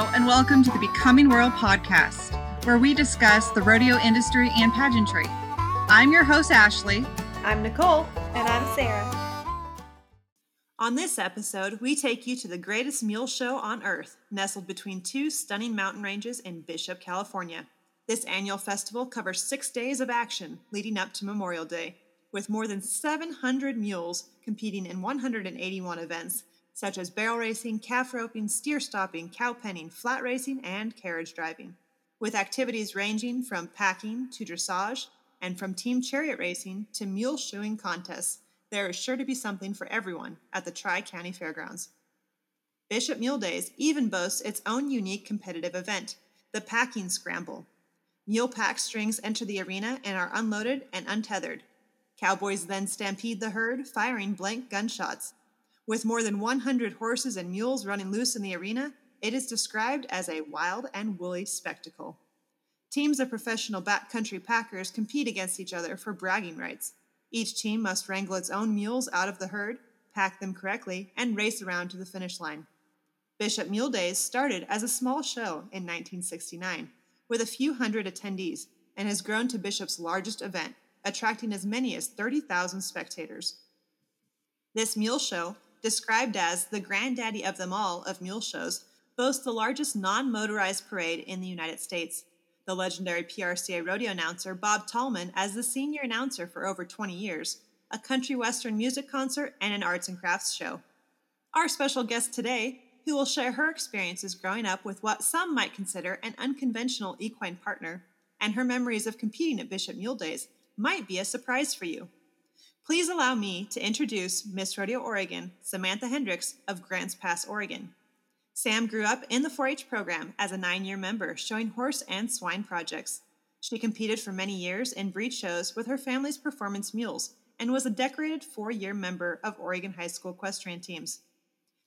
Hello, and welcome to the Becoming Royal podcast, where we discuss the rodeo industry and pageantry. I'm your host, Ashley. I'm Nicole. And I'm Sarah. On this episode, we take you to the greatest mule show on earth, nestled between two stunning mountain ranges in Bishop, California. This annual festival covers six days of action leading up to Memorial Day, with more than 700 mules competing in 181 events such as barrel racing, calf roping, steer stopping, cow penning, flat racing, and carriage driving, with activities ranging from packing to dressage and from team chariot racing to mule shoeing contests. There is sure to be something for everyone at the Tri County Fairgrounds. Bishop Mule Days even boasts its own unique competitive event, the Packing Scramble. Mule pack strings enter the arena and are unloaded and untethered. Cowboys then stampede the herd, firing blank gunshots, with more than 100 horses and mules running loose in the arena, it is described as a wild and woolly spectacle. Teams of professional backcountry packers compete against each other for bragging rights. Each team must wrangle its own mules out of the herd, pack them correctly, and race around to the finish line. Bishop Mule Days started as a small show in 1969 with a few hundred attendees and has grown to Bishop's largest event, attracting as many as 30,000 spectators. This mule show described as the granddaddy of them all of mule shows, boasts the largest non motorized parade in the United States. The legendary PRCA rodeo announcer Bob Tallman, as the senior announcer for over 20 years, a country western music concert, and an arts and crafts show. Our special guest today, who will share her experiences growing up with what some might consider an unconventional equine partner, and her memories of competing at Bishop Mule Days, might be a surprise for you. Please allow me to introduce Miss Rodeo Oregon, Samantha Henricks of Grants Pass, Oregon. Sam grew up in the 4 H program as a nine year member, showing horse and swine projects. She competed for many years in breed shows with her family's performance mules and was a decorated four year member of Oregon High School equestrian teams.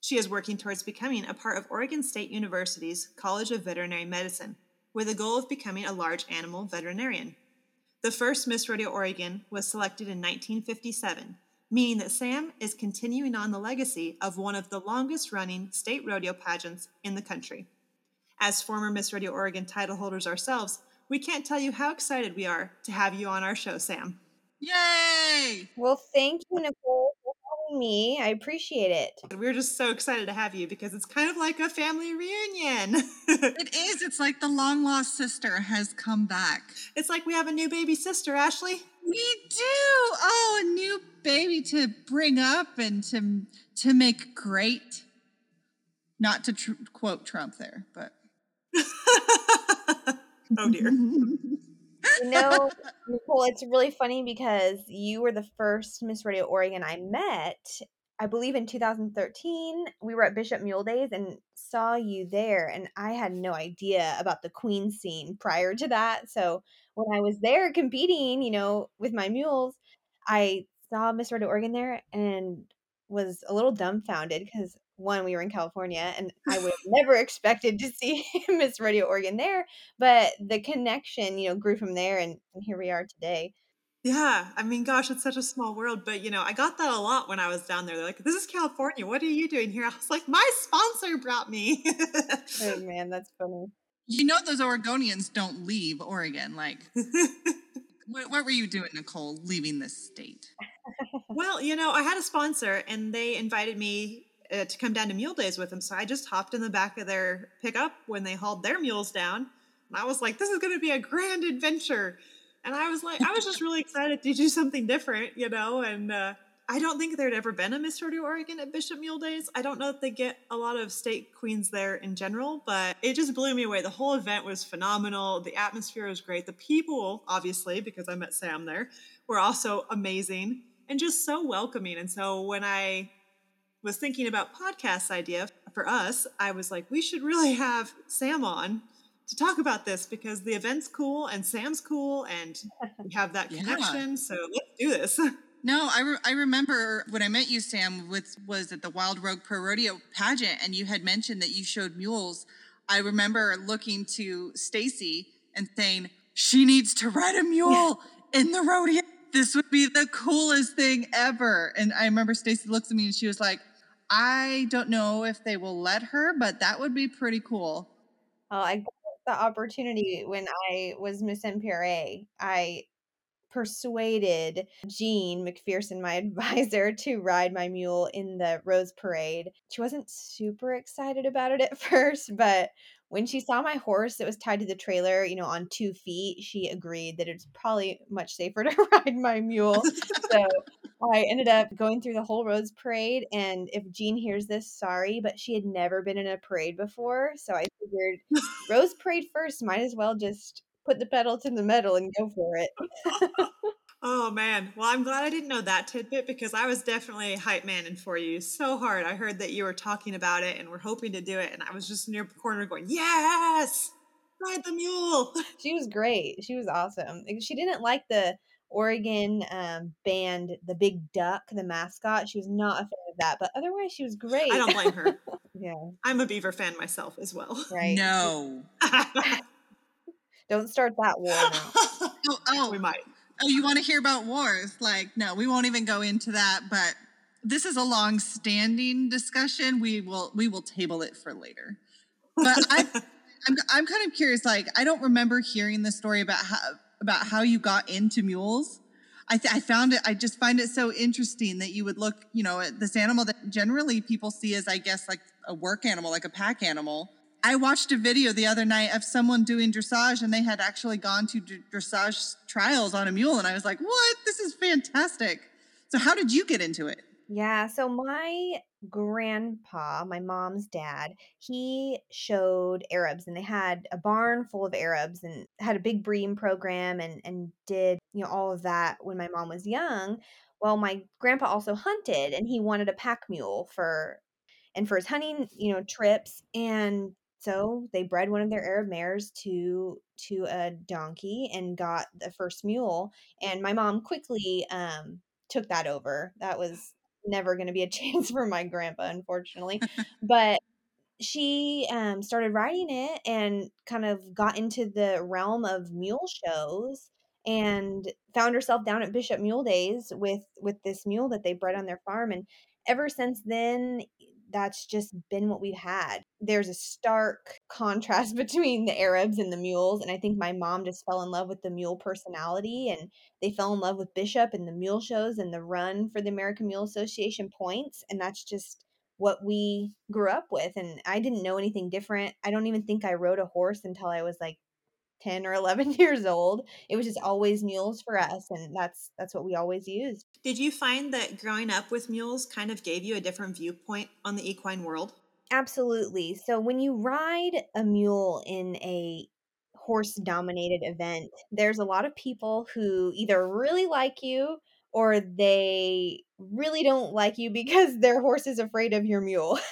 She is working towards becoming a part of Oregon State University's College of Veterinary Medicine, with the goal of becoming a large animal veterinarian. The first Miss Rodeo Oregon was selected in 1957, meaning that Sam is continuing on the legacy of one of the longest running state rodeo pageants in the country. As former Miss Rodeo Oregon title holders ourselves, we can't tell you how excited we are to have you on our show, Sam. Yay! Well, thank you, Nicole, for having me. I appreciate it. We're just so excited to have you because it's kind of like a family reunion. it is. It's like the long lost sister has come back. It's like we have a new baby sister, Ashley. We do. Oh, a new baby to bring up and to to make great. Not to tr- quote Trump there, but. oh dear. You know, Nicole, it's really funny because you were the first Miss Rodeo Oregon I met. I believe in 2013, we were at Bishop Mule Days and saw you there. And I had no idea about the Queen scene prior to that. So when I was there competing, you know, with my mules, I saw Miss Rodeo Oregon there and was a little dumbfounded because one, we were in California, and I would have never expected to see Miss Rodeo Oregon there. But the connection, you know, grew from there, and, and here we are today. Yeah, I mean, gosh, it's such a small world, but you know, I got that a lot when I was down there. They're like, "This is California. What are you doing here?" I was like, "My sponsor brought me." oh man, that's funny. You know, those Oregonians don't leave Oregon. Like, what, what were you doing, Nicole, leaving this state? well, you know, I had a sponsor, and they invited me uh, to come down to mule days with them. So I just hopped in the back of their pickup when they hauled their mules down. And I was like, this is going to be a grand adventure. And I was like, I was just really excited to do something different, you know, and uh, I don't think there'd ever been a Miss Rodeo Oregon at Bishop Mule Days. I don't know if they get a lot of state queens there in general, but it just blew me away. The whole event was phenomenal. The atmosphere was great. The people, obviously, because I met Sam there, were also amazing and just so welcoming. And so when I was thinking about podcast idea for us, I was like, we should really have Sam on to talk about this because the event's cool and Sam's cool and we have that connection. Yeah. So let's do this. No, I, re- I remember when I met you, Sam, with was at the Wild Rogue Pro Rodeo pageant, and you had mentioned that you showed mules. I remember looking to Stacy and saying she needs to ride a mule in the rodeo. This would be the coolest thing ever. And I remember Stacy looks at me and she was like, I don't know if they will let her, but that would be pretty cool. Oh, I got the opportunity when I was Miss MPRA. I persuaded Jean McPherson, my advisor, to ride my mule in the Rose Parade. She wasn't super excited about it at first, but when she saw my horse that was tied to the trailer, you know, on two feet, she agreed that it's probably much safer to ride my mule. so I ended up going through the whole Rose Parade. And if Jean hears this, sorry, but she had never been in a parade before. So I figured Rose Parade first, might as well just put the pedal to the metal and go for it. oh man. Well, I'm glad I didn't know that tidbit because I was definitely hype manning for you so hard. I heard that you were talking about it and were hoping to do it, and I was just near the corner going, Yes! Ride the mule. She was great. She was awesome. She didn't like the Oregon um, band, the Big Duck, the mascot. She was not a fan of that, but otherwise she was great. I don't blame her. yeah. I'm a Beaver fan myself as well. Right. No. Don't start that war now. oh, oh, we might. Oh, you want to hear about wars? Like, no, we won't even go into that. But this is a long-standing discussion. We will we will table it for later. But I, I'm I'm kind of curious. Like, I don't remember hearing the story about how about how you got into mules. I, th- I found it. I just find it so interesting that you would look, you know, at this animal that generally people see as, I guess, like a work animal, like a pack animal, I watched a video the other night of someone doing dressage and they had actually gone to dressage trials on a mule. And I was like, what? This is fantastic. So, how did you get into it? Yeah, so my grandpa, my mom's dad, he showed Arabs and they had a barn full of Arabs and had a big breeding program and and did, you know, all of that when my mom was young. Well, my grandpa also hunted and he wanted a pack mule for and for his hunting, you know, trips and so they bred one of their Arab mares to to a donkey and got the first mule. And my mom quickly um, took that over. That was never going to be a chance for my grandpa, unfortunately. but she um, started riding it and kind of got into the realm of mule shows and found herself down at Bishop Mule Days with with this mule that they bred on their farm and ever since then that's just been what we've had. There's a stark contrast between the Arabs and the mules. And I think my mom just fell in love with the mule personality and they fell in love with Bishop and the mule shows and the run for the American Mule Association points. And that's just what we grew up with. And I didn't know anything different. I don't even think I rode a horse until I was like 10 or 11 years old it was just always mules for us and that's that's what we always used. Did you find that growing up with mules kind of gave you a different viewpoint on the equine world? Absolutely so when you ride a mule in a horse dominated event there's a lot of people who either really like you or they really don't like you because their horse is afraid of your mule.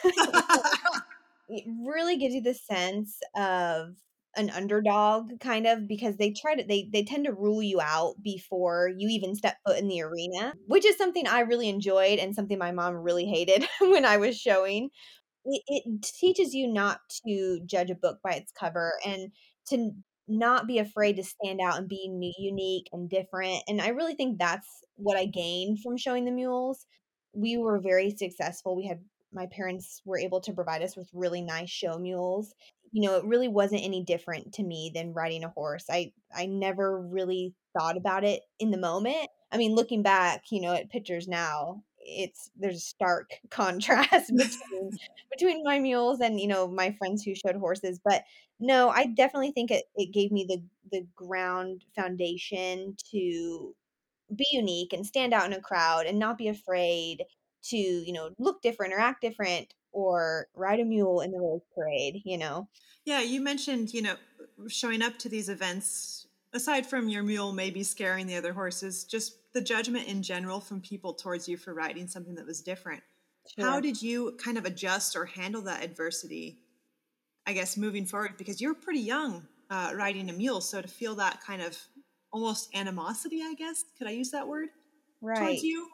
It really gives you the sense of an underdog kind of because they try to they they tend to rule you out before you even step foot in the arena which is something i really enjoyed and something my mom really hated when i was showing. It, it teaches you not to judge a book by its cover and to not be afraid to stand out and be new, unique and different and i really think that's what i gained from showing the mules. We were very successful. We had my parents were able to provide us with really nice show mules you know, it really wasn't any different to me than riding a horse. I I never really thought about it in the moment. I mean, looking back, you know, at pictures now, it's there's a stark contrast between between my mules and you know my friends who showed horses. But no, I definitely think it it gave me the the ground foundation to be unique and stand out in a crowd and not be afraid to you know look different or act different or ride a mule in the Rose Parade, you know? Yeah, you mentioned, you know, showing up to these events, aside from your mule maybe scaring the other horses, just the judgment in general from people towards you for riding something that was different. Sure. How did you kind of adjust or handle that adversity, I guess, moving forward? Because you're pretty young uh, riding a mule. So to feel that kind of almost animosity, I guess, could I use that word? Right. Towards you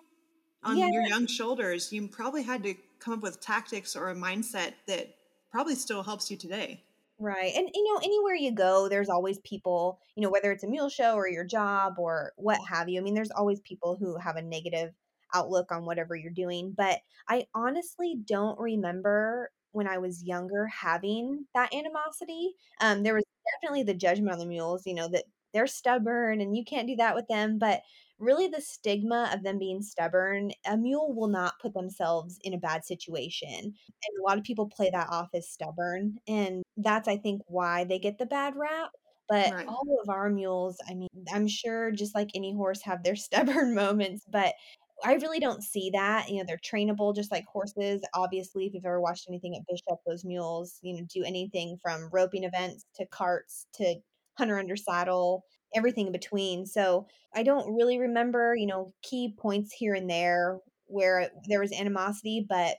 on yeah. your young shoulders, you probably had to come up with tactics or a mindset that probably still helps you today. Right. And you know, anywhere you go, there's always people, you know, whether it's a mule show or your job or what have you. I mean, there's always people who have a negative outlook on whatever you're doing, but I honestly don't remember when I was younger having that animosity. Um, there was definitely the judgment on the mules, you know, that they're stubborn and you can't do that with them. But really, the stigma of them being stubborn, a mule will not put themselves in a bad situation. And a lot of people play that off as stubborn. And that's, I think, why they get the bad rap. But Right. all of our mules, I mean, I'm sure just like any horse have their stubborn moments, but I really don't see that. You know, they're trainable just like horses. Obviously, if you've ever watched anything at Bishop, those mules, you know, do anything from roping events to carts to hunter under saddle, everything in between. So I don't really remember, you know, key points here and there where there was animosity, but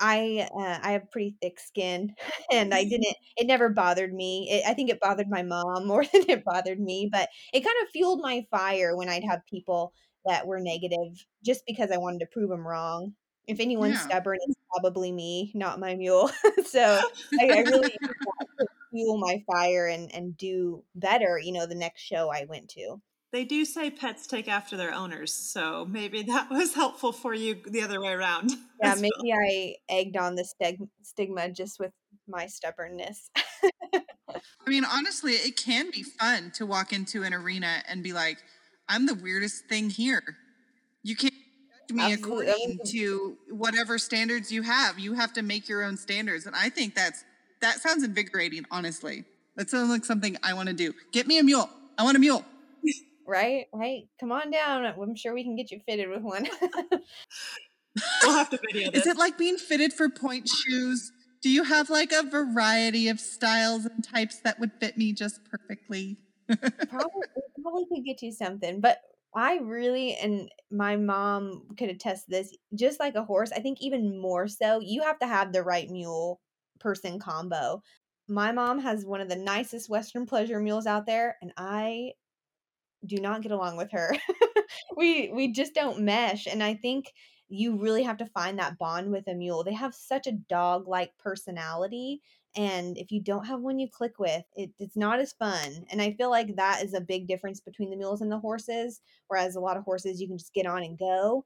I uh, I have pretty thick skin, and I didn't. It never bothered me. It, I think it bothered my mom more than it bothered me, but it kind of fueled my fire when I'd have people that were negative just because I wanted to prove them wrong. If anyone's Yeah. stubborn, it's probably me, not my mule. so I, I really used that to fuel my fire and and do better. You know, the next show I went to. They do say pets take after their owners, so maybe that was helpful for you the other way around. Yeah, as well. maybe I egged on the steg- stigma just with my stubbornness. I mean, honestly, it can be fun to walk into an arena and be like, I'm the weirdest thing here. You can't judge me Absolutely. according to whatever standards you have. You have to make your own standards. And I think that's that sounds invigorating, honestly. That sounds like something I want to do. Get me a mule. I want a mule. Right, right. Come on down. I'm sure we can get you fitted with one. We'll have to video this. Is it like being fitted for pointe shoes? Do you have like a variety of styles and types that would fit me just perfectly? probably, probably could get you something, but I really, and my mom could attest to this, just like a horse, I think even more so, you have to have the right mule person combo. My mom has one of the nicest Western pleasure mules out there, and I do not get along with her. we we just don't mesh, and I think you really have to find that bond with a mule. They have such a dog like personality. And if you don't have one you click with, it, it's not as fun. And I feel like that is a big difference between the mules and the horses. Whereas a lot of horses you can just get on and go.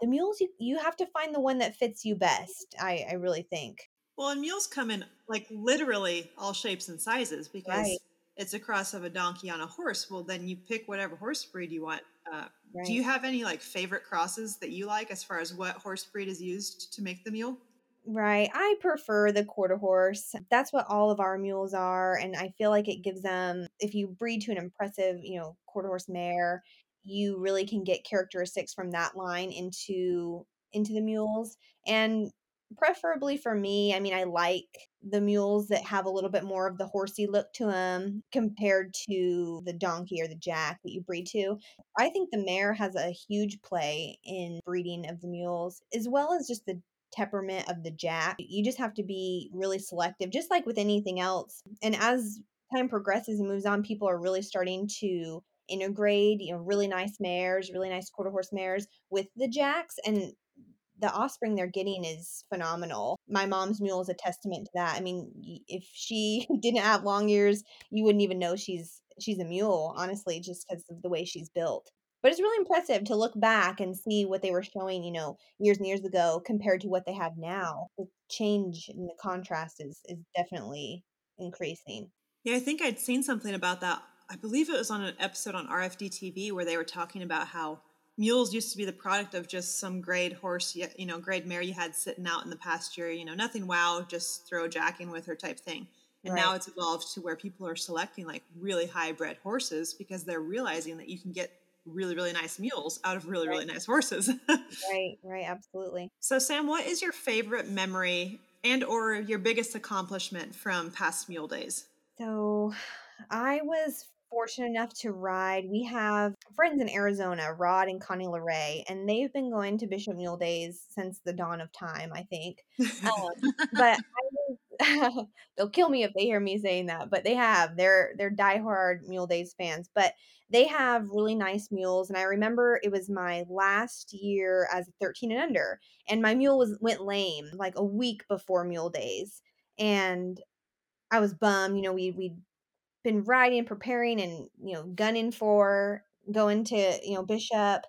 The mules you, you have to find the one that fits you best. I, I really think. Well, and mules come in like literally all shapes and sizes because Right. it's a cross of a donkey on a horse. Well, then you pick whatever horse breed you want. Uh, Right. Do you have any like favorite crosses that you like as far as what horse breed is used to make the mule? Right. I prefer the quarter horse. That's what all of our mules are. And I feel like it gives them, if you breed to an impressive, you know, quarter horse mare, you really can get characteristics from that line into into the mules. And preferably for me, I mean, I like the mules that have a little bit more of the horsey look to them compared to the donkey or the jack that you breed to. I think the mare has a huge play in breeding of the mules, as well as just the temperament of the jack. You just have to be really selective, just like with anything else. And as time progresses and moves on, people are really starting to integrate, you know, really nice mares, really nice quarter horse mares with the jacks. And the offspring they're getting is phenomenal. My mom's mule is a testament to that. I mean, if she didn't have long ears, you wouldn't even know she's she's a mule, honestly, just because of the way she's built. But it's really impressive to look back and see what they were showing, you know, years and years ago compared to what they have now. The change in the contrast is is definitely increasing. Yeah, I think I'd seen something about that. I believe it was on an episode on RFD TV where they were talking about how mules used to be the product of just some grade horse, you know, grade mare you had sitting out in the pasture, you know, nothing wow, just throw jack in with her type thing. And now it's evolved to where people are selecting like really high-bred horses because they're realizing that you can get really, really nice mules out of really, really nice horses. Right, right, absolutely. so, Sam, what is your favorite memory and or your biggest accomplishment from past mule days? So I was fortunate enough to ride. We have friends in Arizona, Rod and Connie LeRae, and they've been going to Bishop Mule Days since the dawn of time, I think. Um, but I they'll kill me if they hear me saying that, but they have. They're they're diehard Mule Days fans, but they have really nice mules. And I remember it was my last year as 13 and under, and my mule was went lame like a week before Mule Days, and I was bummed. You know, we we'd been riding, preparing, and you know, gunning for going to you know Bishop,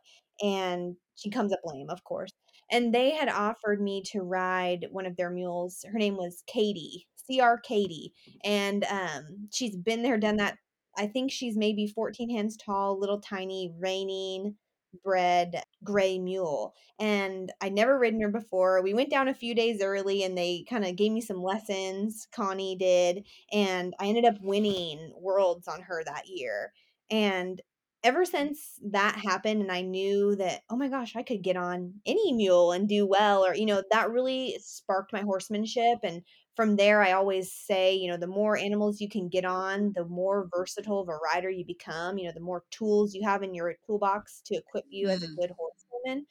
and she comes up lame, of course. and they had offered me to ride one of their mules. Her name was Katie, CR Katie, and um, she's been there, done that. I think she's maybe 14 hands tall, little tiny, reining bred gray mule. And I'd never ridden her before. We went down a few days early and they kind of gave me some lessons. Connie did. And I ended up winning worlds on her that year. And ever since that happened and I knew that, oh my gosh, I could get on any mule and do well, or, you know, that really sparked my horsemanship. And from there, I always say, you know, the more animals you can get on, the more versatile of a rider you become, you know, the more tools you have in your toolbox to equip you as a Mm. good horsewoman.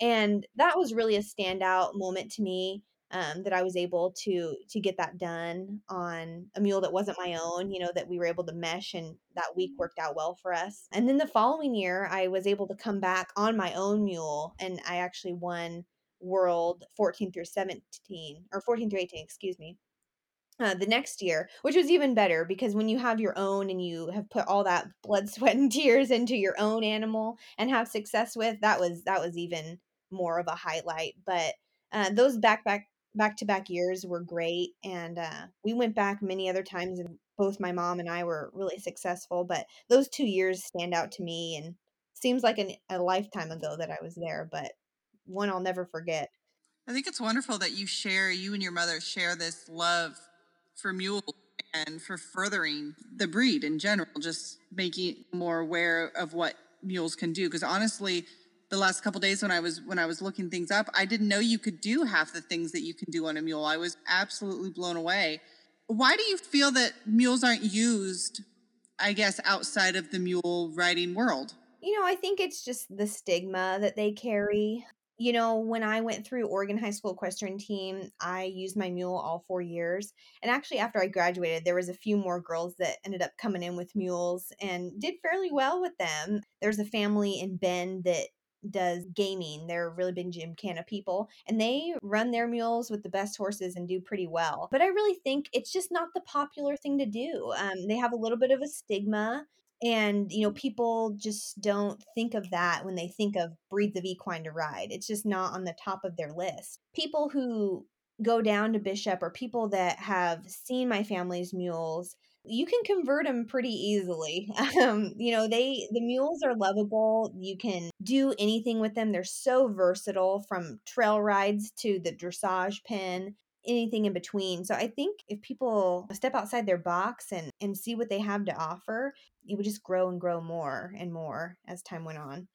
And that was really a standout moment to me um, that I was able to to get that done on a mule that wasn't my own. You know that we were able to mesh, and that week worked out well for us. And then the following year, I was able to come back on my own mule, and I actually won world 14 through 17 or 14 through 18, excuse me. Uh, the next year, which was even better because when you have your own and you have put all that blood, sweat, and tears into your own animal and have success with that was that was even more of a highlight. But uh, those back back back to back years were great, and uh, we went back many other times, and both my mom and I were really successful. But those two years stand out to me, and seems like an, a lifetime ago that I was there, but one I'll never forget. I think it's wonderful that you share, you and your mother share this love for mules and for furthering the breed in general, just making more aware of what mules can do. Because honestly, the last couple days when I was when I was looking things up, I didn't know you could do half the things that you can do on a mule. I was absolutely blown away. Why do you feel that mules aren't used, I guess, outside of the mule riding world? You know, I think it's just the stigma that they carry. You know, when I went through Oregon High School equestrian team, I used my mule all four years. And actually, after I graduated, there was a few more girls that ended up coming in with mules and did fairly well with them. There's a family in Bend that does gaming. They're really big gymkhana people, and they run their mules with the best horses and do pretty well. But I really think it's just not the popular thing to do. Um, they have a little bit of a stigma and you know people just don't think of that when they think of breeds of equine to ride. It's just not on the top of their list. People who go down to bishop or people that have seen my family's mules you can convert them pretty easily. Um, you know they the mules are lovable you can do anything with them they're so versatile from trail rides to the dressage pen anything in between. So I think if people step outside their box and and see what they have to offer, it would just grow and grow more and more as time went on.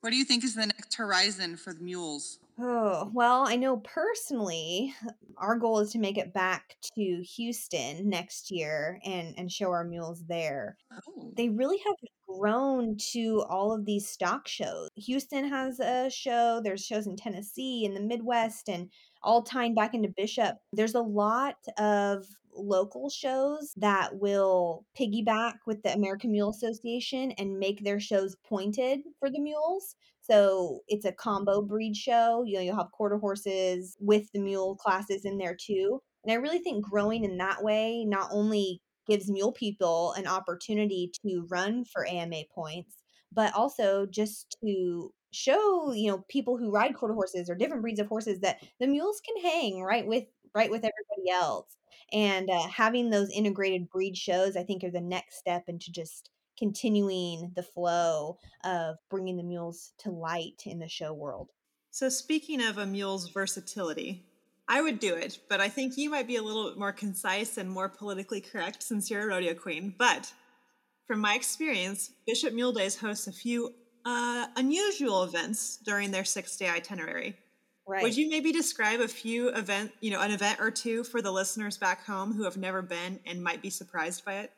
What do you think is the next horizon for the mules? Oh, well, I know personally our goal is to make it back to Houston next year and and show our mules there. Oh. They really have grown to all of these stock shows. Houston has a show, there's shows in Tennessee in the Midwest and all tying back into Bishop. There's a lot of local shows that will piggyback with the American Mule Association and make their shows pointed for the mules. So it's a combo breed show. You know, you'll have quarter horses with the mule classes in there too. And I really think growing in that way not only gives mule people an opportunity to run for AMA points, but also just to show you know people who ride quarter horses or different breeds of horses that the mules can hang right with right with everybody else and uh, having those integrated breed shows i think are the next step into just continuing the flow of bringing the mules to light in the show world So, speaking of a mule's versatility, I would do it, but I think you might be a little bit more concise and more politically correct since you're a rodeo queen. But from my experience, Bishop Mule Days hosts a few uh, unusual events during their six day itinerary. right Would you maybe describe a few event, you know, an event or two for the listeners back home who have never been and might be surprised by it?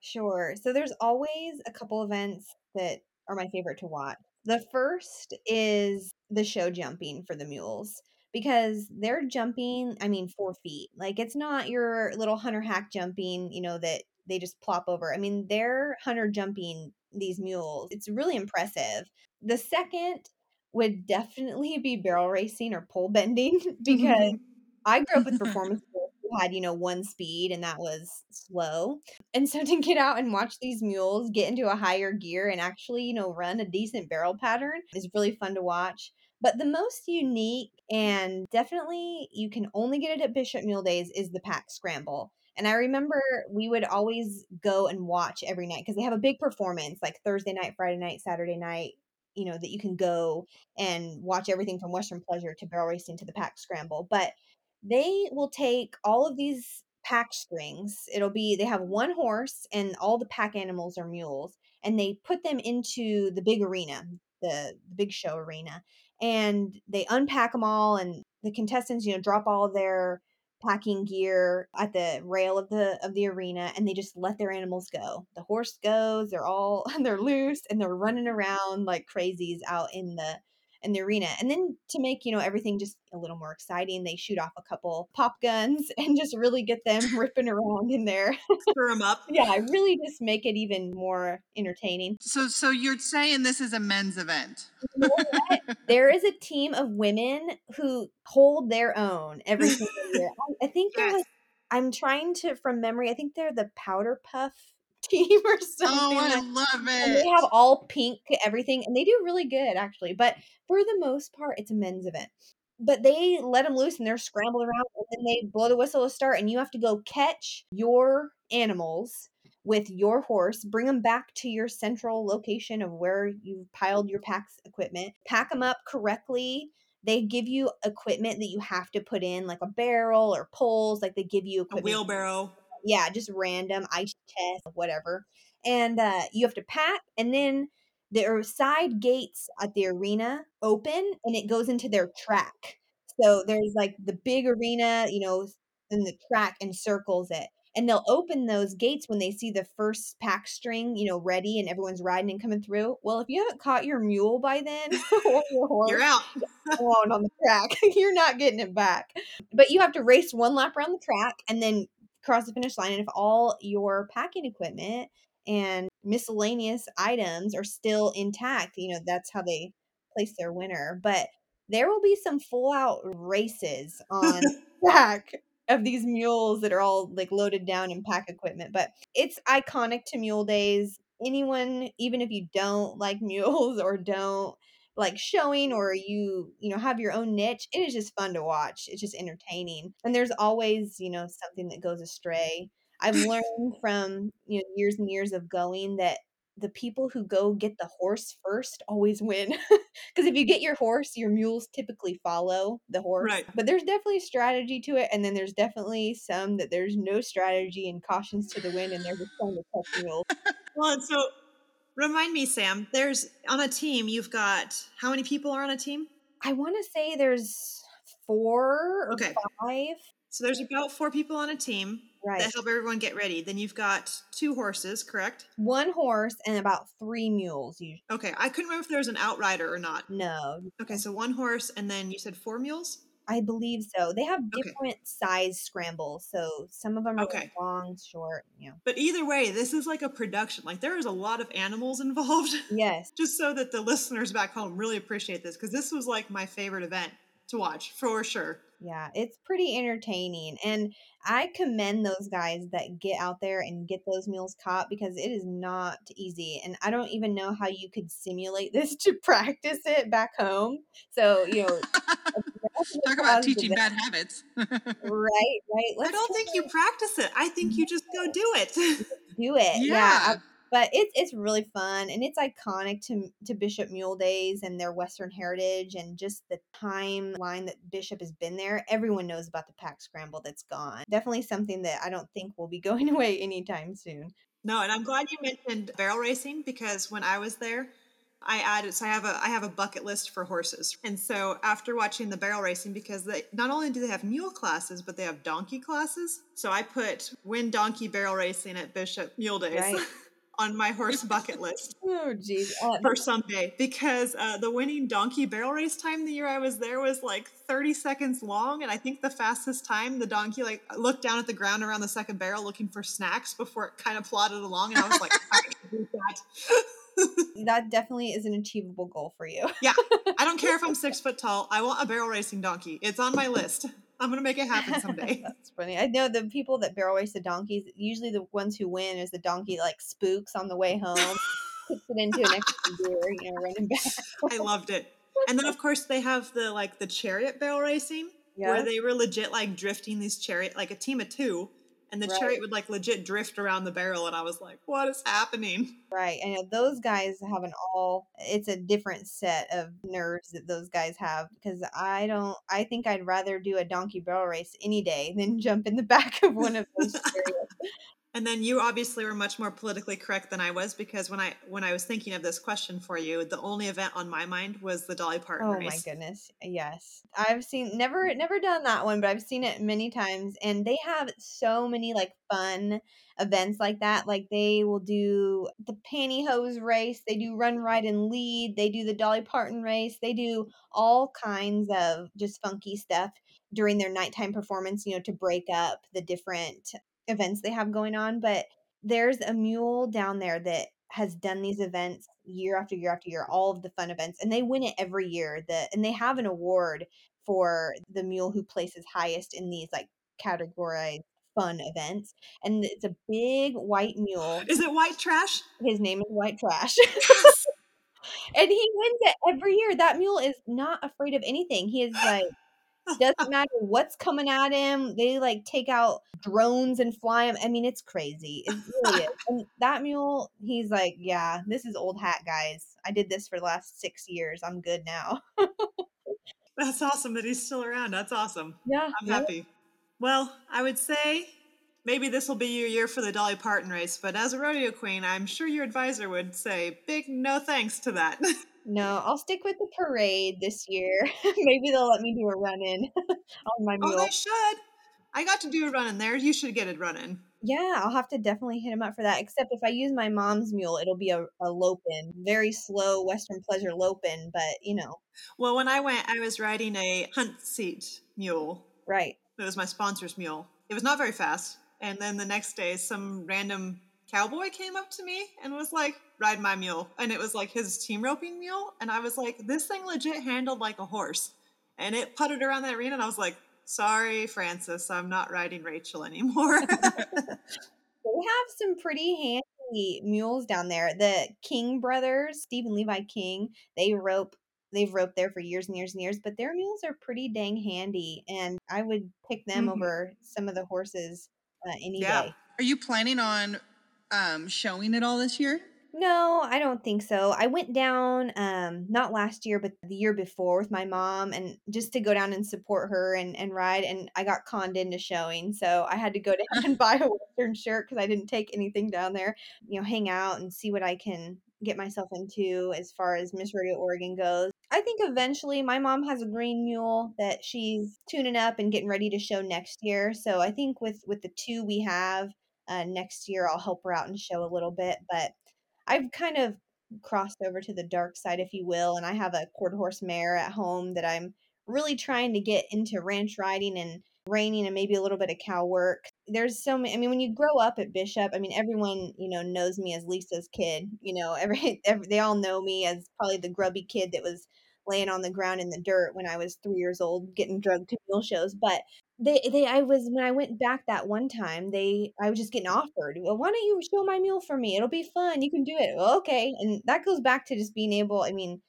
Sure. So there's always a couple events that are my favorite to watch. The first is the show jumping for the mules because they're jumping, I mean, four feet. Like it's not your little hunter hack jumping, you know, that they just plop over. I mean, they're hunter jumping these mules. It's really impressive. The second would definitely be barrel racing or pole bending because mm-hmm. I grew up with performance mules who had, you know, one speed and that was slow. And so to get out and watch these mules get into a higher gear and actually, you know, run a decent barrel pattern is really fun to watch. But the most unique and definitely you can only get it at Bishop Mule Days is the pack scramble. And I remember we would always go and watch every night because they have a big performance like Thursday night, Friday night, Saturday night, you know, that you can go and watch everything from Western Pleasure to barrel racing to the pack scramble. But they will take all of these pack strings. It'll be they have one horse and all the pack animals are mules and they put them into the big arena, the, the big show arena and they unpack them all and the contestants you know drop all their packing gear at the rail of the of the arena and they just let their animals go. The horse goes they're all they're loose and they're running around like crazies out in the in the arena and then to make you know everything just a little more exciting they shoot off a couple pop guns and just really get them ripping around in there. Stir them up. Yeah really just make it even more entertaining. So so you're saying this is a men's event. You know there is a team of women who hold their own every single year. I, I think yes. was i'm trying to from memory i think they're the powder puff team or oh, something. Oh, I love it. And they have all pink everything, and they do really good actually. But for the most part, it's a men's event. But they let them loose and they're scrambled around, and then they blow the whistle to start, and you have to go catch your animals with your horse, bring them back to your central location of where you've piled your packs equipment, pack them up correctly. They give you equipment that you have to put in, like a barrel or poles. Like they give you a wheelbarrow yeah, just random ice chest, whatever. And uh, you have to pack, and then there are side gates at the arena open, and it goes into their track. So there's like the big arena, you know, and the track encircles it. And they'll open those gates when they see the first pack string, you know, ready and everyone's riding and coming through. Well, if you haven't caught your mule by then, or your horse, you're out alone on the track. you're not getting it back. But you have to race one lap around the track and then cross the finish line and if all your packing equipment and miscellaneous items are still intact, you know, that's how they place their winner. But there will be some full out races on track of these mules that are all like loaded down in pack equipment. But it's iconic to mule days. Anyone, even if you don't like mules or don't like showing or you you know have your own niche it is just fun to watch it's just entertaining and there's always you know something that goes astray. I've learned from you know years and years of going that the people who go get the horse first always win because if you get your horse your mules typically follow the horse right. but there's definitely strategy to it and then there's definitely some that there's no strategy and cautions to the wind and they're just trying to touch mules. Well so Remind me, Sam, there's on a team, you've got how many people are on a team? I want to say there's four or okay. five. So there's about four people on a team right. that help everyone get ready. Then you've got two horses, correct? One horse and about three mules usually. Okay, I couldn't remember if there was an outrider or not. No. Okay, so one horse and then you said four mules? I believe so. They have different okay. size scrambles, so some of them are okay. long, short, you know. But either way, this is like a production. Like there is a lot of animals involved. Yes. Just so that the listeners back home really appreciate this because this was like my favorite event to watch for sure. Yeah, it's pretty entertaining. And I commend those guys that get out there and get those mules caught because it is not easy. And I don't even know how you could simulate this to practice it back home. So, you know, talk about teaching bad habits. right, right. Let's I don't think it. you practice it. I think you just go do it. do it. Yeah. yeah but it's it's really fun and it's iconic to to Bishop Mule Days and their Western heritage and just the timeline that Bishop has been there. Everyone knows about the pack scramble that's gone. Definitely something that I don't think will be going away anytime soon. No, and I'm glad you mentioned barrel racing because when I was there, I added so I have a I have a bucket list for horses. And so after watching the barrel racing because they not only do they have mule classes but they have donkey classes. So I put win donkey barrel racing at Bishop Mule Days. Right. on my horse bucket list. oh, geez. Uh, for someday because uh, the winning donkey barrel race time the year I was there was like 30 seconds long, and I think the fastest time the donkey like looked down at the ground around the second barrel looking for snacks before it kind of plodded along, and I was like, I can do that. that definitely is an achievable goal for you. yeah, I don't care if I'm six foot tall. I want a barrel racing donkey. It's on my list. I'm gonna make it happen someday. That's funny. I know the people that barrel race the donkeys. Usually, the ones who win is the donkey like spooks on the way home, puts it into an extra gear, you know, running back. I loved it. and then of course they have the like the chariot barrel racing Yeah. where they were legit like drifting these chariot like a team of two and the Right. chariot would like legit drift around the barrel and i was like what is happening Right. and uh, those guys have an all it's a different set of nerves that those guys have because I don't I think I'd rather do a donkey barrel race any day than jump in the back of one of those chariots. And then you obviously were much more politically correct than i was because when i when i was thinking of this question for you the only event on my mind was the dolly parton Oh race my goodness. Yes. I've seen never never done that one, but I've seen it many times and they have so many like fun events like that. Like they will do the pantyhose race, they do run ride and lead, they do the Dolly Parton race, they do all kinds of just funky stuff during their nighttime performance, you know, to break up the different events they have going on, but there's a mule down there that has done these events year after year after year, all of the fun events, and they win it every year. The and they have an award for the mule who places highest in these like categorized fun events. And it's a big white mule. is it white trash His name is White Trash. and he wins it every year. That mule is not afraid of anything. He is like doesn't matter what's coming at him. They like take out drones and fly him. I mean, it's crazy. It really is. And that mule, he's like, yeah, this is old hat, guys. I did this for the last six years. I'm good now. that's awesome that he's still around that's awesome Yeah, I'm happy. Well, I would say maybe this will be your year for the Dolly Parton race, but as a rodeo queen, I'm sure your advisor would say big no thanks to that. No, I'll stick with the parade this year. Maybe they'll let me do a run in on my mule. oh, they should. I got to do a run in there. You should get it running. Yeah, I'll have to definitely hit him up for that. Except if I use my mom's mule, it'll be a, a lopin, very slow Western pleasure lopin, but you know, Well, when I went, I was riding a hunt seat mule. right. It was my sponsor's mule. It was not very fast. And then the next day, some random cowboy came up to me and was like, ride my mule. And it was like his team roping mule. And I was like, this thing legit handled like a horse. And it putted around that arena. And I was like, sorry, Francis, I'm not riding Rachel anymore. They have some pretty handy mules down there. The King brothers, Stephen Levi King, they rope they've roped there for years and years and years, but their mules are pretty dang handy and I would pick them Mhm. over some of the horses uh, any Yeah. day. Are you planning on um, showing it all this year? No, I don't think so. I went down um not last year but the year before with my mom and just to go down and support her and and ride and I got conned into showing. So I had to go down and buy a western shirt cuz I didn't take anything down there. You know, hang out and see what I can get myself into as far as Miss Rodeo Oregon goes. I think eventually my mom has a green mule that she's tuning up and getting ready to show next year. So I think with with the two we have uh, next year I'll help her out and show a little bit, but I've kind of crossed over to the dark side, if you will, and I have a quarter horse mare at home that I'm really trying to get into ranch riding and reining and maybe a little bit of cow work. There's so many. I mean, when you grow up at Bishop, I mean, everyone you know knows me as Lisa's kid. You know, every, every they all know me as probably the grubby kid that was laying on the ground in the dirt when I was three years old, getting drugged to mule shows. But they they I was when I went back that one time, they I was just getting mm-hmm. offered. Well, why don't you show my mule for me? It'll be fun. You can do it. Well, okay. And that goes back to just being able, I mean,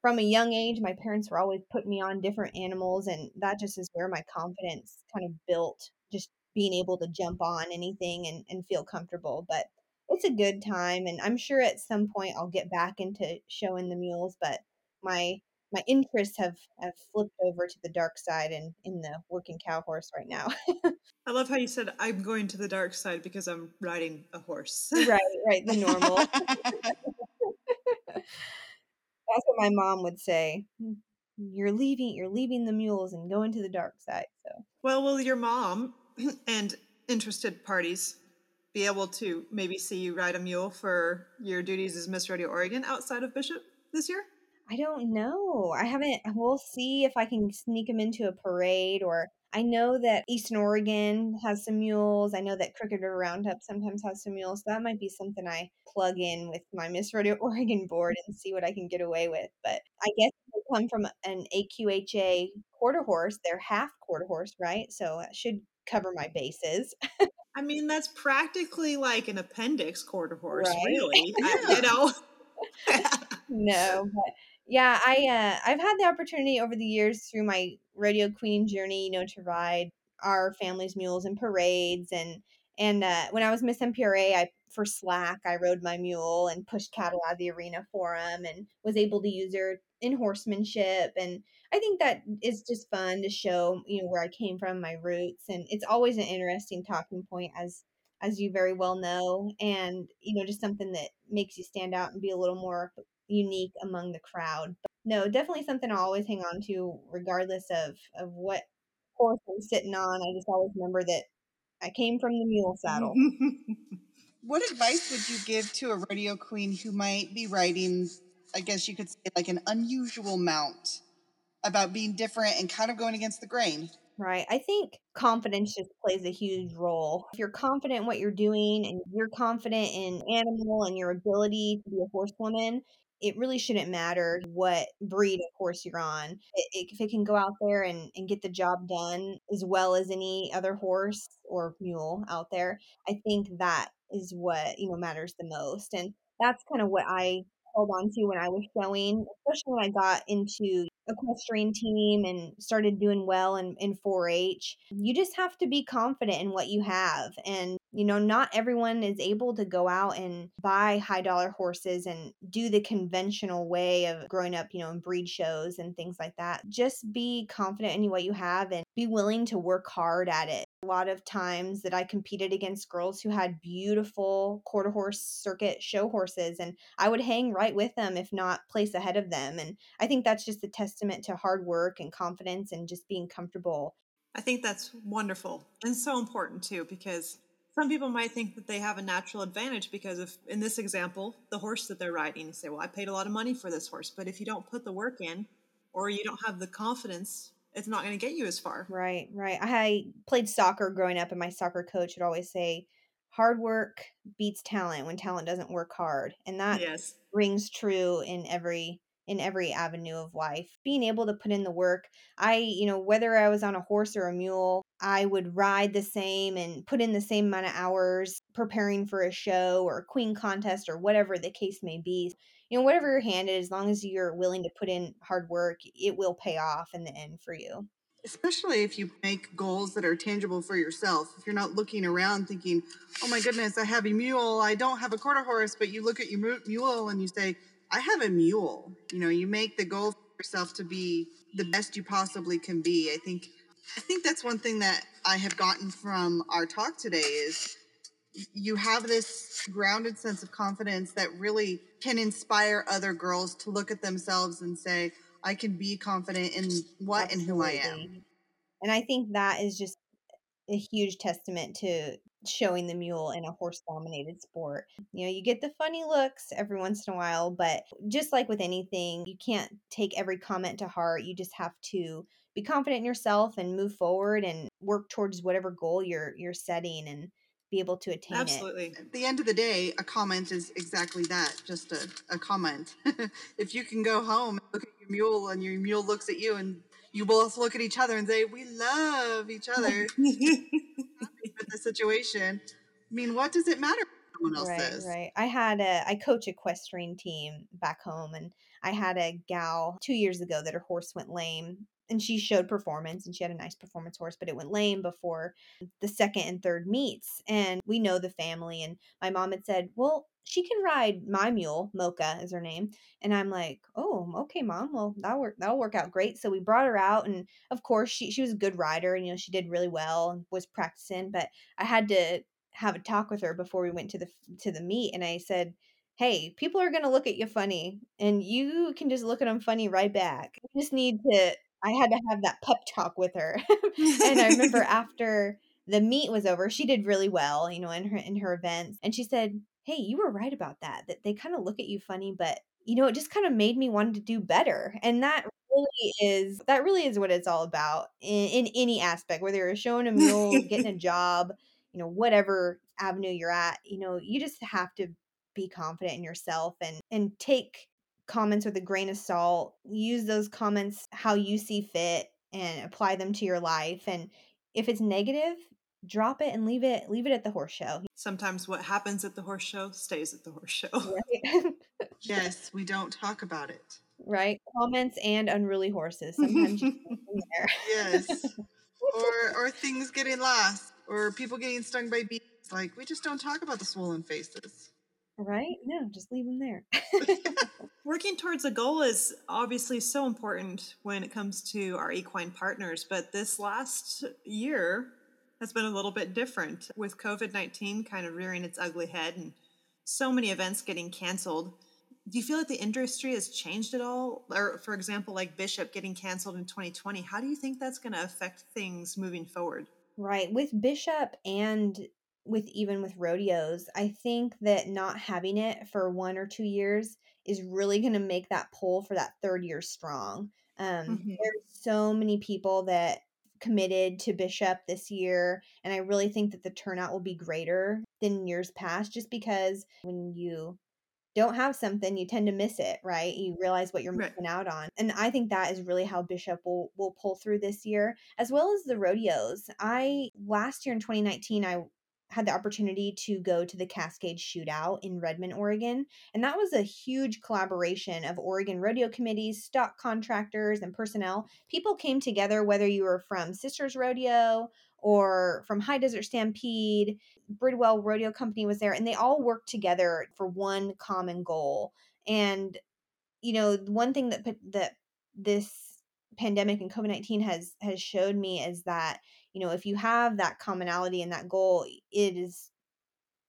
from a young age, my parents were always putting me on different animals and that just is where my confidence kind of built, just being able to jump on anything and, and feel comfortable. But it's a good time and I'm sure at some point I'll get back into showing the mules, but my my interests have, have flipped over to the dark side and in the working cow horse right now. I love how you said, I'm going to the dark side because I'm riding a horse. right, right, the normal. That's what my mom would say. "Mm, You're leaving you're leaving the mules and going to the dark side. So Well, will your mom and interested parties be able to maybe see you ride a mule for your duties as Miss Rodeo Oregon outside of Bishop this year? I don't know. I haven't uh, we'll see if I can sneak them into a parade or I know that Eastern Oregon has some mules. I know that Crooked River Roundup sometimes has some mules. So that might be something I plug in with my Miss Rodeo Oregon board and see what I can get away with. But I guess they come from an AQHA quarter horse. They're half quarter horse, right? So it should cover my bases. I mean, that's practically like an appendix quarter horse, Right. really. I- you know? no, but Yeah, I uh, I've had the opportunity over the years through my rodeo queen journey, you know, to ride our family's mules in parades and and uh, when I was Miss MPRA, I for slack I rode my mule and pushed cattle out of the arena for them and was able to use her in horsemanship and I think that is just fun to show you know where I came from, my roots, and it's always an interesting talking point as as you very well know, and you know just something that makes you stand out and be a little more unique among the crowd. But no, definitely something I'll always hang on to, regardless of of what horse I'm sitting on. I just always remember that I came from the mule saddle. what advice would you give to a rodeo queen who might be riding, I guess you could say, like an unusual mount about being different and kind of going against the grain? Right. I think confidence just plays a huge role. If you're confident in what you're doing and you're confident in animal and your ability to be a horsewoman, it really shouldn't matter what breed of horse you're on. It, if it can go out there and, and get the job done as well as any other horse or mule out there, I think that is what, you know, matters the most. And that's kind of what I on to when I was showing, especially when I got into equestrian team and started doing well in, in 4-H. You just have to be confident in what you have. And, you know, not everyone is able to go out and buy high dollar horses and do the conventional way of growing up, you know, in breed shows and things like that. Just be confident in what you have and be willing to work hard at it. Lot of times that I competed against girls who had beautiful quarter horse circuit show horses, and I would hang right with them, if not place ahead of them. And I think that's just a testament to hard work and confidence and just being comfortable. I think that's wonderful and so important too, because some people might think that they have a natural advantage because if in this example the horse that they're riding you say well i paid a lot of money for this horse but if you don't put the work in or you don't have the confidence it's not going to get you as far. Right, right. I played soccer growing up, and my soccer coach would always say, hard work beats talent when talent doesn't work hard. And that yes. rings true in every in every avenue of life. Being able to put in the work. I, you know, whether I was on a horse or a mule, I would ride the same and put in the same amount of hours preparing for a show or a queen contest or whatever the case may be you know, whatever you're handed, as long as you're willing to put in hard work, it will pay off in the end for you. Especially if you make goals that are tangible for yourself. If you're not looking around thinking, oh my goodness, I have a mule, I don't have a quarter horse, but you look at your mule and you say, I have a mule. You know, you make the goal for yourself to be the best you possibly can be. I think I think that's one thing that I have gotten from our talk today is you have this grounded sense of confidence that really can inspire other girls to look at themselves and say, I can be confident in what Absolutely. and who I am. And I think that is just a huge testament to showing the mule in a horse dominated sport. You know, you get the funny looks every once in a while, but just like with anything, you can't take every comment to heart. You just have to be confident in yourself and move forward and work towards whatever goal you're you're setting and be able to attain Absolutely. it. At the end of the day, a comment is exactly that, just a, a comment. if you can go home and look at your mule and your mule looks at you and you both look at each other and say, We love each other with the situation. I mean, what does it matter someone else right, says? Right. I had a I coach equestrian team back home and I had a gal two years ago that her horse went lame and she showed performance and she had a nice performance horse but it went lame before the second and third meets and we know the family and my mom had said well she can ride my mule mocha is her name and i'm like oh okay mom well that'll work that'll work out great so we brought her out and of course she, she was a good rider and you know she did really well and was practicing but i had to have a talk with her before we went to the to the meet and i said hey, people are going to look at you funny and you can just look at them funny right back. Just need to I had to have that pep talk with her. and I remember after the meet was over, she did really well, you know, in her in her events. And she said, Hey, you were right about that. That they kind of look at you funny, but you know, it just kind of made me want to do better. And that really is that really is what it's all about in, in any aspect, whether you're showing a mule, getting a job, you know, whatever avenue you're at, you know, you just have to be confident in yourself and and take comments with a grain of salt. Use those comments how you see fit and apply them to your life. And if it's negative, drop it and leave it leave it at the horse show. Sometimes what happens at the horse show stays at the horse show. Right? yes, we don't talk about it. right? Comments and unruly horses. Sometimes you there. Yes. or or things getting lost or people getting stung by bees. Like we just don't talk about the swollen faces. Right? No, just leave them there. Working towards a goal is obviously so important when it comes to our equine partners, but this last year has been a little bit different with COVID 19 kind of rearing its ugly head and so many events getting canceled. Do you feel like the industry has changed at all? Or, for example, like Bishop getting canceled in 2020, how do you think that's going to affect things moving forward? Right. With Bishop and with even with rodeos, I think that not having it for one or two years is really going to make that pull for that third year strong. Um, mm-hmm. There's so many people that committed to Bishop this year, and I really think that the turnout will be greater than years past just because when you don't have something, you tend to miss it, right? You realize what you're right. missing out on. And I think that is really how Bishop will will pull through this year, as well as the rodeos. I last year in 2019, I had the opportunity to go to the Cascade Shootout in Redmond, Oregon. And that was a huge collaboration of Oregon rodeo committees, stock contractors, and personnel. People came together, whether you were from Sisters Rodeo or from High Desert Stampede, Bridwell Rodeo Company was there, and they all worked together for one common goal. And, you know, one thing that, that this pandemic and COVID-19 has has showed me is that you know if you have that commonality and that goal it is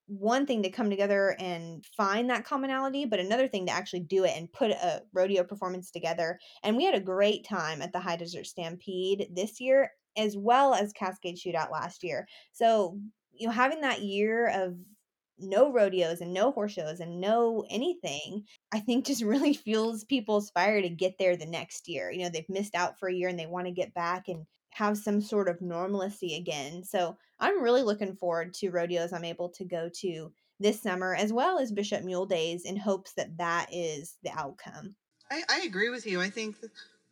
one thing to come together and find that commonality, but another thing to actually do it and put a rodeo performance together. And we had a great time at the High Desert Stampede this year, as well as Cascade Shootout last year. So, you know, having that year of no rodeos and no horse shows and no anything, I think just really fuels people's fire to get there the next year. You know, they've missed out for a year and they want to get back and have some sort of normalcy again. So I'm really looking forward to rodeos I'm able to go to this summer, as well as Bishop Mule Days, in hopes that that is the outcome. I, I agree with you. I think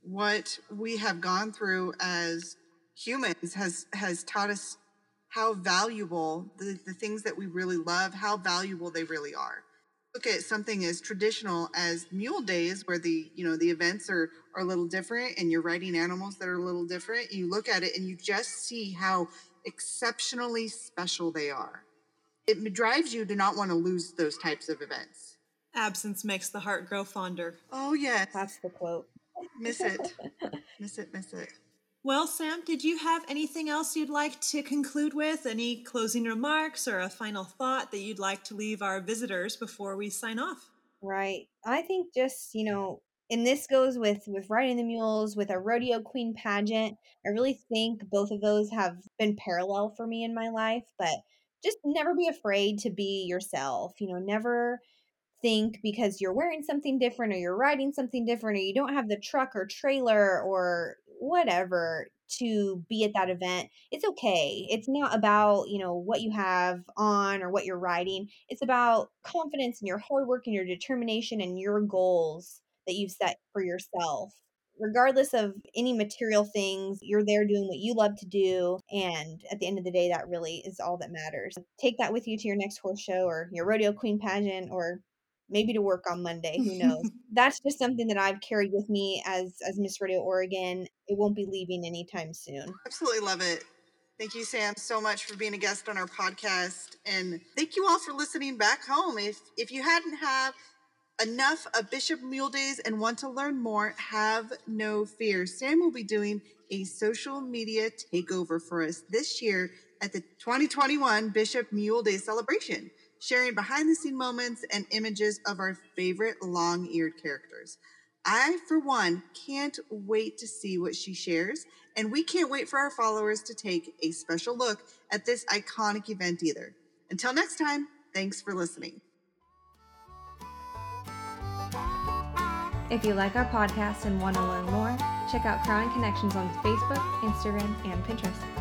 what we have gone through as humans has has taught us how valuable the, the things that we really love, how valuable they really are. Look at something as traditional as mule days where the, you know, the events are, are a little different and you're riding animals that are a little different. You look at it and you just see how exceptionally special they are. It drives you to not want to lose those types of events. Absence makes the heart grow fonder. Oh, yes. That's the quote. Miss it. miss it, miss it. Well, Sam, did you have anything else you'd like to conclude with? Any closing remarks or a final thought that you'd like to leave our visitors before we sign off? Right. I think just, you know, and this goes with with riding the mules with a rodeo queen pageant i really think both of those have been parallel for me in my life but just never be afraid to be yourself you know never think because you're wearing something different or you're riding something different or you don't have the truck or trailer or whatever to be at that event it's okay. It's not about you know what you have on or what you're riding. It's about confidence and your hard work and your determination and your goals that you've set for yourself. Regardless of any material things you're there doing what you love to do and at the end of the day that really is all that matters. Take that with you to your next horse show or your rodeo queen pageant or maybe to work on Monday. Who knows? That's just something that I've carried with me as as Miss Rodeo Oregon. It won't be leaving anytime soon. Absolutely love it. Thank you, Sam, so much for being a guest on our podcast, and thank you all for listening back home. If if you hadn't have enough of Bishop Mule Days and want to learn more, have no fear. Sam will be doing a social media takeover for us this year at the 2021 Bishop Mule Day celebration sharing behind the scene moments and images of our favorite long eared characters. I, for one, can't wait to see what she shares, and we can't wait for our followers to take a special look at this iconic event either. Until next time, thanks for listening. If you like our podcast and want to learn more, check out Crowing Connections on Facebook, Instagram, and Pinterest.